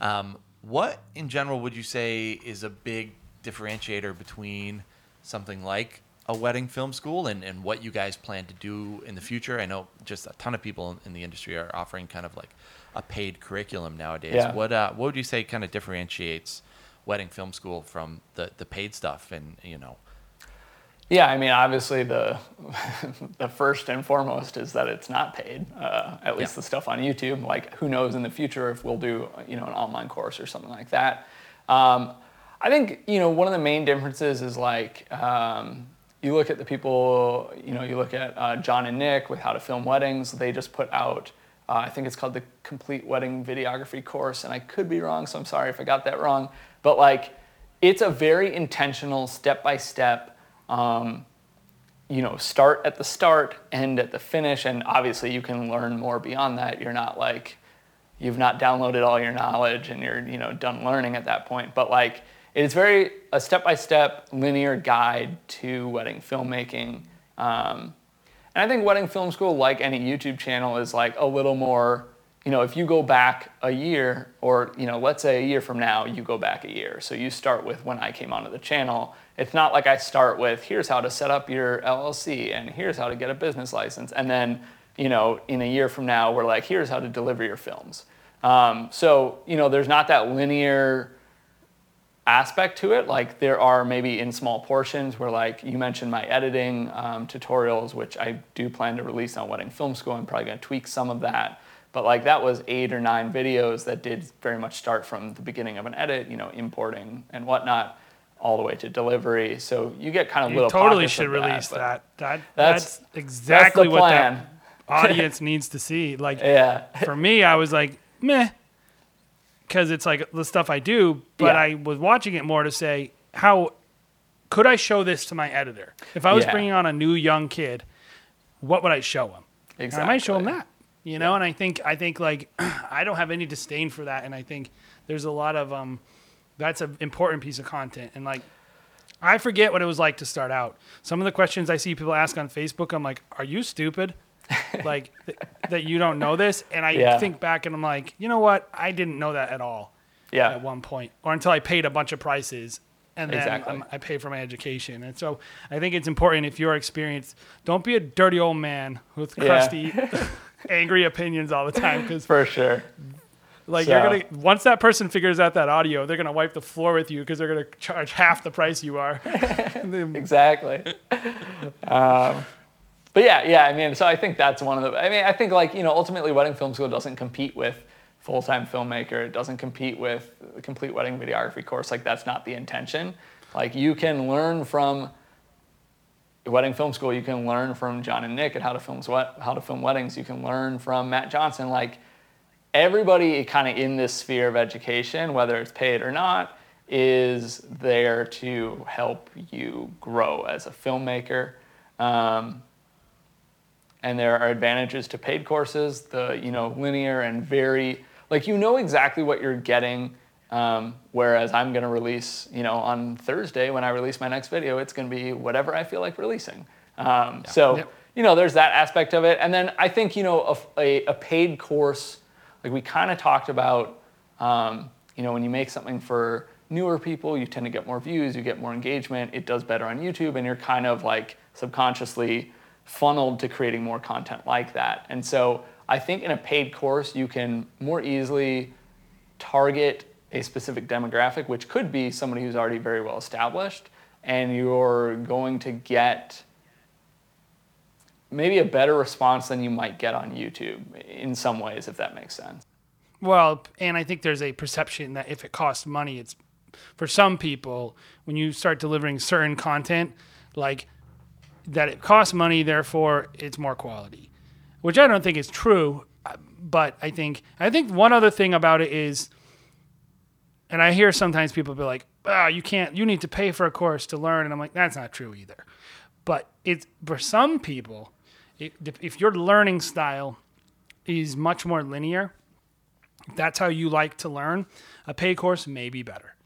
C: um, what in general would you say is a big differentiator between something like a wedding film school and, and what you guys plan to do in the future i know just a ton of people in the industry are offering kind of like a paid curriculum nowadays
B: Yeah.
C: what uh, what would you say kind of differentiates wedding film school from the, the paid stuff and you know
B: Yeah, I mean, obviously the *laughs* the first and foremost is that it's not paid. Uh, at least
C: Yeah.
B: the stuff on YouTube. Like, who knows in the future if we'll do you know an online course or something like that. Um, I think you know one of the main differences is like um, you look at the people. You know, you look at uh, John and Nick with how to film weddings. They just put out. Uh, I think it's called the Complete Wedding Videography course, and I could be wrong, so I'm sorry if I got that wrong. But like, it's a very intentional, step by step you know, start at the start, end at the finish, and obviously you can learn more beyond that. You're not like you've not downloaded all your knowledge and you're you know done learning at that point. But like it's very a step by step linear guide to wedding filmmaking. Um, And I think Wedding Film School, like any YouTube channel, is like a little more, you know, if you go back a year, or, you know, let's say a year from now, you go back a year. So you start with when I came onto the channel. It's not like I start with here's how to set up your LLC and here's how to get a business license. And then, you know, in a year from now, we're like, here's how to deliver your films. Um, so, you know, there's not that linear aspect to it. Like there are maybe in small portions where like you mentioned my editing um, tutorials, which I do plan to release on Wedding Film School. I'm probably gonna tweak some of that. But like that was eight or nine videos that did very much start from the beginning of an edit, you know, importing and whatnot, all the way to delivery. So you get kind of
A: You
B: little.
A: totally should release
B: but-
A: that. That
B: That's-
A: that's, exactly
B: the
A: what that audience needs to see. Like *laughs*
B: Yeah.
A: for me, I was like, meh, because it's like the stuff I do. But
B: Yeah.
A: I was watching it more to say, how could I show this to my editor? If I was
B: Yeah.
A: bringing on a new young kid, what would I show him? And
B: Exactly.
A: I might show him that. You know, and I think I think like *clears throat* I don't have any disdain for that, and I think there's a lot of um, that's an important piece of content, and like I forget what it was like to start out. Some of the questions I see people ask on Facebook, I'm like, "Are you stupid? *laughs* like th- that you don't know this?" And I
B: Yeah.
A: think back and I'm like, you know what? I didn't know that at all
B: Yeah.
A: at one point, or until I paid a bunch of prices, and then
B: Exactly.
A: um, I pay for my education. And so I think it's important if you're experienced, don't be a dirty old man with
B: Yeah.
A: crusty, *laughs* angry opinions all the time because
B: For sure.
A: like you're gonna once that person figures out that audio, they're gonna wipe the floor with you because they're gonna charge half the price you are. *laughs*
B: exactly. um, but yeah, yeah. I mean, so I think that's one of the. I mean, I think like you know, ultimately, wedding film school doesn't compete with full-time filmmaker. It doesn't compete with the complete wedding videography course. Like that's not the intention. Like you can learn from wedding film school. You can learn from John and Nick at how to film what how to film weddings. You can learn from Matt Johnson. Like everybody kind of in this sphere of education, whether it's paid or not, is there to help you grow as a filmmaker. Um, and there are advantages to paid courses, the you know linear and very like you know exactly what you're getting. Um, whereas I'm going to release, you know, on Thursday when I release my next video, it's going to be whatever I feel like releasing. Um, So
A: Yep.
B: you know, there's that aspect of it. And then I think, you know, a, a, a paid course, like we kind of talked about, um, you know, when you make something for newer people, you tend to get more views, you get more engagement, it does better on YouTube, and you're kind of like subconsciously funneled to creating more content like that. And so I think in a paid course, you can more easily target a specific demographic, which could be somebody who's already very well established, and you're going to get maybe a better response than you might get on YouTube in some ways, if that makes sense.
A: Well, and I think there's a perception that if it costs money, it's for some people when you start delivering certain content, like that it costs money, therefore it's more quality, which I don't think is true. But I think I think one other thing about it is, and I hear sometimes people be like, "Ah, you can't. You need to pay for a course to learn," and I'm like, that's not true either. But it's for some people, if your learning style is much more linear, if that's how you like to learn, a paid course may be better.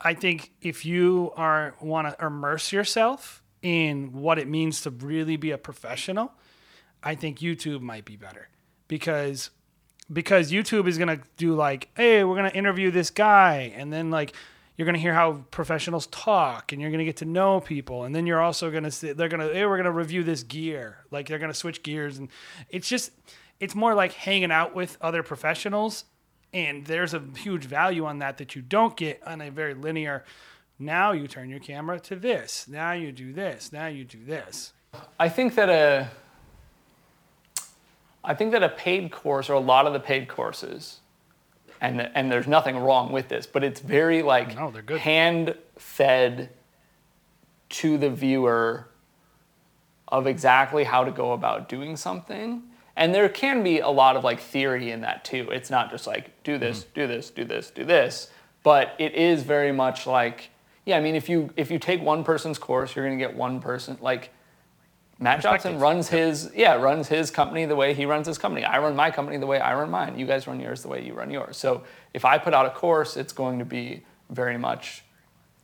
A: I think if you are want to immerse yourself in what it means to really be a professional, I think YouTube might be better because because YouTube is gonna do like, hey, we're gonna interview this guy, and then like you're gonna hear how professionals talk, and you're gonna get to know people, and then you're also gonna say they're gonna hey, we're gonna review this gear, like they're gonna switch gears, and it's just it's more like hanging out with other professionals, and there's a huge value on that that you don't get on a very linear. Now you turn your camera to this. Now you do this. Now you do this.
B: I think that a I think that a paid course or a lot of the paid courses, and and there's nothing wrong with this, but it's very like
A: No,
B: hand fed to the viewer of exactly how to go about doing something. And there can be a lot of like theory in that too. It's not just like do this, mm. do this, do this, do this, but it is very much like yeah, I mean if you if you take one person's course, you're going to get one person like Matt Johnson runs his yeah runs his company the way he runs his company. I run my company the way I run mine. You guys run yours the way you run yours. So if I put out a course, it's going to be very much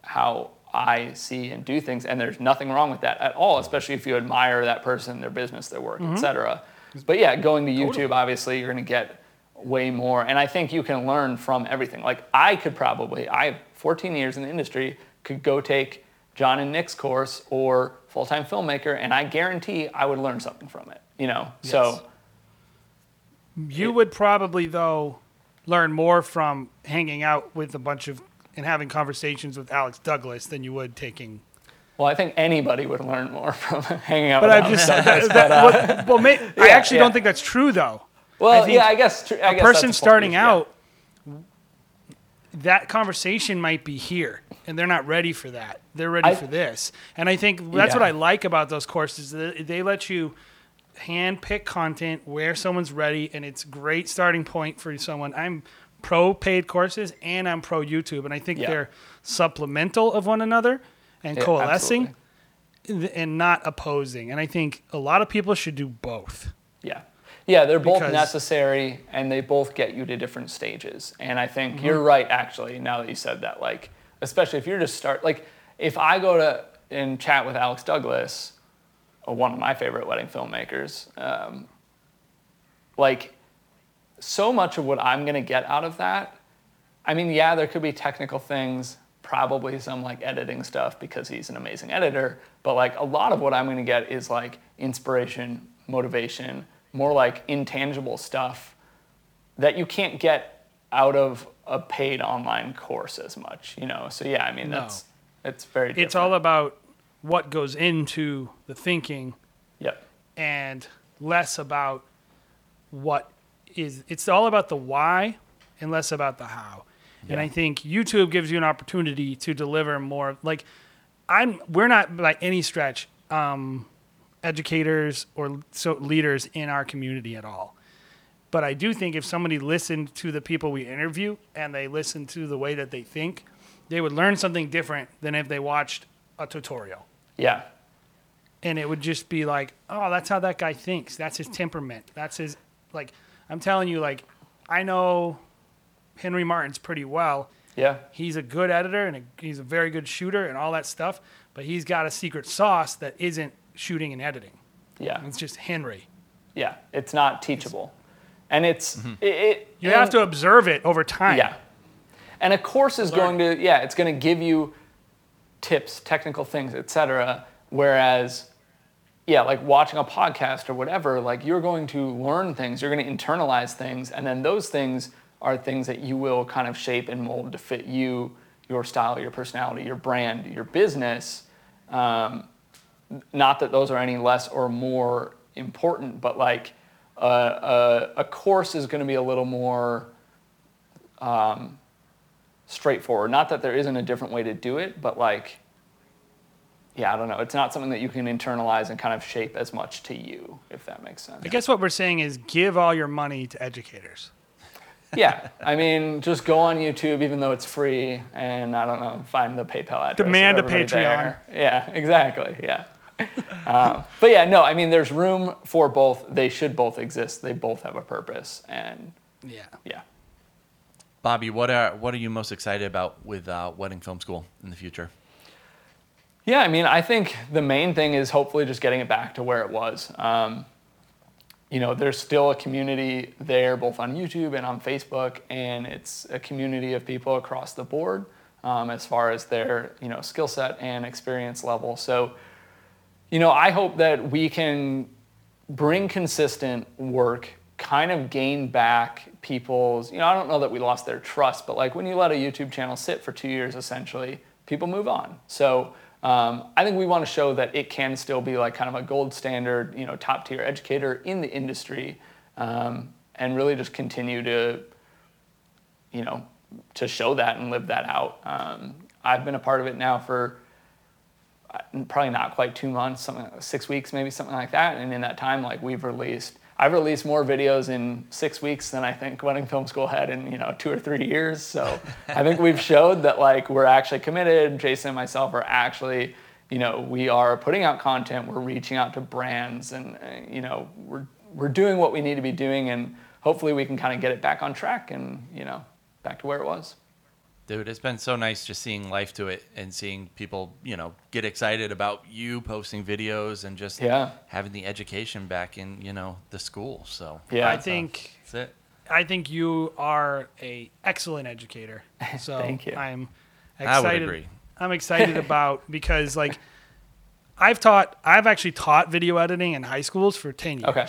B: how I see and do things, and there's nothing wrong with that at all, especially if you admire that person, their business, their work, etc. Mm-hmm. But yeah, going to YouTube, obviously, you're going to get way more, and I think you can learn from everything. Like I could probably, I have 14 years in the industry, could go take John and Nick's course or full time filmmaker, and I guarantee I would learn something from it. You know,
A: Yes.
B: so
A: You would probably though learn more from hanging out with a bunch of and having conversations with Alex Douglas than you would taking.
B: well, I think anybody would learn more *laughs* from hanging out
A: But
B: with
A: I
B: Alex
A: just
B: Douglas, *laughs*
A: that,
B: but, uh,
A: well, well, may, I actually
B: yeah.
A: don't think that's true though.
B: well,
A: think
B: yeah, I guess tr- I
A: A
B: guess
A: person starting
B: yeah.
A: out, that conversation might be here, and they're not ready for that. They're ready
B: I-
A: for this, and I think that's what I like about those courses. They, they let you hand pick content where someone's ready, and it's great starting point for someone. I'm pro paid courses and I'm pro YouTube, and I think
B: Yeah.
A: they're supplemental of one another and
B: Yeah,
A: coalescing
B: absolutely.
A: and not opposing. And I think a lot of people should do both.
B: Yeah. Yeah, they're both
A: Because-
B: necessary and they both get you to different stages. And I think
A: Mm-hmm.
B: you're right actually, now that you said that. Like, especially if you're just start like if I go to and chat with Alex Douglas, uh, one of my favorite wedding filmmakers, um, like so much of what I'm gonna get out of that, I mean, yeah, there could be technical things, probably some like editing stuff because he's an amazing editor, but like a lot of what I'm gonna get is like inspiration, motivation, more like intangible stuff that you can't get out of a paid online course as much, you know? So yeah, I mean,
A: No.
B: that's, it's very different.
A: It's all about what goes into the thinking
B: Yep.
A: and less about what is it's all about the why and less about the how. And I think YouTube gives you an opportunity to deliver more like I'm we're not by any stretch um, educators or so leaders in our community at all. But I do think if somebody listened to the people we interview and they listened to the way that they think, they would learn something different than if they watched a tutorial
B: Yeah.
A: and it would just be like, oh, that's how that guy thinks. That's his temperament. That's his like. I'm telling you, like, I know Henry Martin's pretty well.
B: Yeah.
A: He's a good editor and a, he's a very good shooter and all that stuff. But he's got a secret sauce that isn't shooting and editing.
B: Yeah.
A: It's just Henry.
B: Yeah. It's not teachable. And it's, it, it
A: You have to observe it over time.
B: Yeah. And a course is
A: Learn.
B: going to, yeah, it's going to give you tips, technical things, etc. Whereas, yeah, like watching a podcast or whatever, like you're going to learn things, you're going to internalize things, and then those things are things that you will kind of shape and mold to fit you, your style, your personality, your brand, your business. Um, not that those are any less or more important, but like uh, a, a course is going to be a little more um, straightforward. Not that there isn't a different way to do it, but like, yeah, I don't know. It's not something that you can internalize and kind of shape as much to you, if that makes sense.
A: I guess what we're saying is give all your money to educators.
B: yeah, I mean, just go on YouTube, even though it's free, and I don't know, find the PayPal address.
A: Demand a Patreon.
B: there. Yeah, exactly. Yeah. Um, *laughs* but yeah, no, I mean, there's room for both. They should both exist. They both have a purpose, and
A: Yeah.
B: yeah.
C: Bobby, what are what are you most excited about with uh, Wedding Film School in the future?
B: Yeah, I mean, I think the main thing is hopefully just getting it back to where it was. Um, you know, there's still a community there, both on YouTube and on Facebook, and it's a community of people across the board um, as far as their you know skill set and experience level. So, you know, I hope that we can bring consistent work, kind of gain back people's, you know, I don't know that we lost their trust, but like when you let a YouTube channel sit for two years, essentially, people move on. So um, I think we want to show that it can still be like kind of a gold standard, you know, top tier educator in the industry um, and really just continue to, you know, to show that and live that out. Um, I've been a part of it now for probably not quite two months, something like six weeks, maybe something like that. And in that time, like we've released, I've released more videos in six weeks than I think Wedding Film School had in you know two or three years. So *laughs* I think we've showed that like we're actually committed. Jason and myself are actually, you know, we are putting out content. We're reaching out to brands, and uh, you know, we're we're doing what we need to be doing, and hopefully we can kind of get it back on track, and you know, back to where it was.
C: Dude, it's been so nice just seeing life to it and seeing people, you know, get excited about you posting videos and just
B: Yeah.
C: having the education back in, you know, the school. So
B: Yeah.
A: I
C: that's, uh,
A: think
C: that's it.
A: I think you are a excellent educator. *laughs* So
B: Thank you.
A: I'm
C: I
A: excited.
C: would agree.
A: I'm excited *laughs* about because like I've taught I've actually taught video editing in high schools for 10 years.
B: Okay.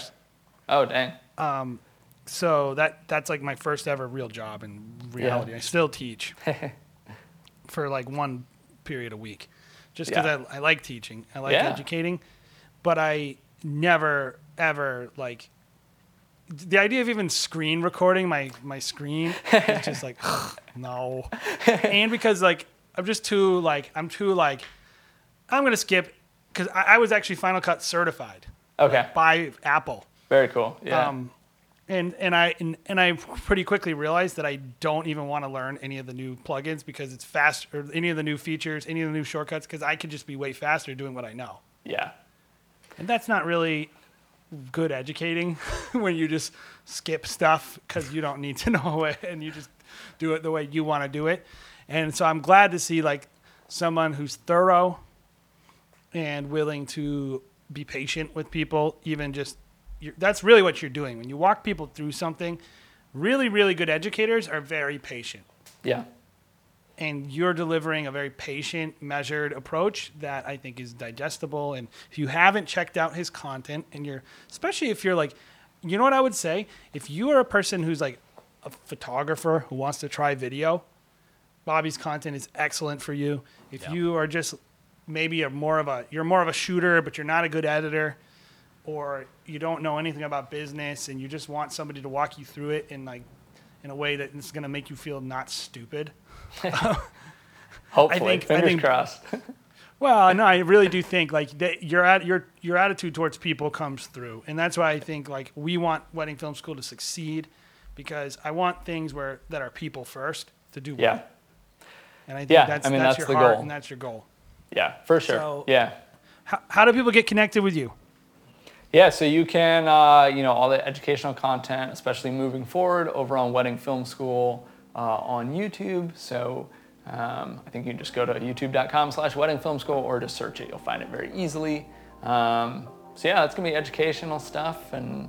B: Oh dang.
A: Um, So that that's like my first ever real job in reality. I still teach *laughs* for like one period a week. Just because
B: Yeah.
A: I, I like teaching. I like
B: Yeah.
A: educating. But I never ever like the idea of even screen recording my my screen is *laughs* just like no. and because like I'm just too like I'm too like I'm gonna skip because I, I was actually Final Cut certified
B: Okay.
A: by Apple.
B: Very cool. Yeah.
A: Um, and and I and, and I pretty quickly realized that I don't even want to learn any of the new plugins because it's fast or any of the new features, any of the new shortcuts because I could just be way faster doing what I know.
B: yeah.
A: And that's not really good educating *laughs* when you just skip stuff because you don't need to *laughs* know it and you just do it the way you want to do it. And so I'm glad to see like someone who's thorough and willing to be patient with people, even just that's really what you're doing when you walk people through something. Really, really good educators are very patient
B: Yeah.
A: and you're delivering a very patient, measured approach that I think is digestible. And if you haven't checked out his content, and you're, especially if you're like, you know what I would say? If you are a person who's like a photographer who wants to try video, Bobby's content is excellent for you. If
C: Yeah.
A: you are just maybe a more of a, you're more of a shooter, but you're not a good editor, or you don't know anything about business and you just want somebody to walk you through it in like, in a way that is going to make you feel not stupid. *laughs*
B: Hopefully.
A: think- I
B: Fingers
A: think-
B: crossed. *laughs*
A: Well, no, I really do think like that your at your your attitude towards people comes through, and that's why I think like we want Wedding Film School to succeed, because I want things where that are people first to do well.
B: yeah.
A: And I think
B: Yeah,
A: that's
B: I mean,
A: that's,
B: that's
A: your
B: the
A: heart
B: goal.
A: and that's your goal.
B: Yeah. For sure.
A: So-
B: yeah.
A: How, how do people get connected with you?
B: Yeah, so you can, uh, you know, all the educational content, especially moving forward, over on Wedding Film School uh, on YouTube. So um, I think you can just go to youtube.com slash wedding film school or just search it. You'll find it very easily. Um, so yeah, it's gonna be educational stuff, and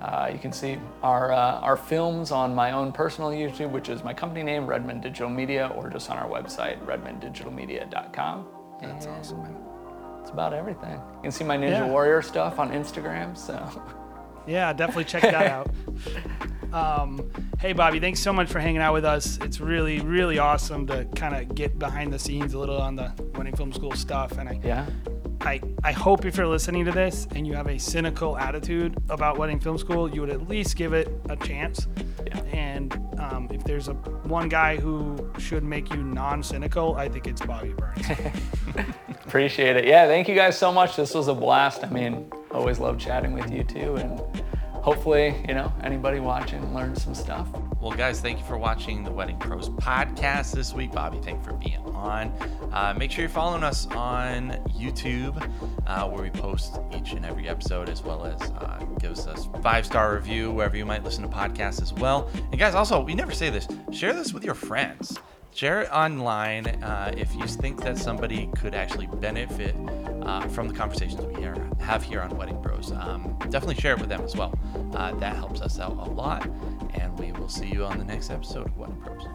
B: uh, you can see our uh, our films on my own personal YouTube, which is my company name, Redmond Digital Media, or just on our website, redmonddigitalmedia.com.
A: That's
B: And
A: awesome, man.
B: That's about everything. You can see my Ninja
A: Yeah.
B: Warrior stuff on Instagram. So
A: Yeah, definitely check that *laughs* out. Um, hey, Bobby, thanks so much for hanging out with us. It's really, really awesome to kind of get behind the scenes a little on the Wedding Film School stuff, and I
B: yeah,
A: I, I hope if you're listening to this and you have a cynical attitude about Wedding Film School, you would at least give it a chance.
B: Yeah.
A: And um, if there's a one guy who should make you non-cynical, I think it's Bobby Burns. *laughs*
B: appreciate it. Yeah, thank you guys so much. This was a blast. I mean, always love chatting with you too, and hopefully, you know, anybody watching learned some stuff.
C: Well, guys, thank you for watching the Wedding Pros podcast this week. Bobby, thank you for being on. Uh, make sure you're following us on YouTube, uh, where we post each and every episode, as well as uh, give us a five star review wherever you might listen to podcasts as well. And guys, also, we never say this: share this with your friends. Share it online uh, if you think that somebody could actually benefit uh, from the conversations we here, have here on Wedding Bros. Um, definitely share it with them as well. Uh, that helps us out a lot. And we will see you on the next episode of Wedding Bros.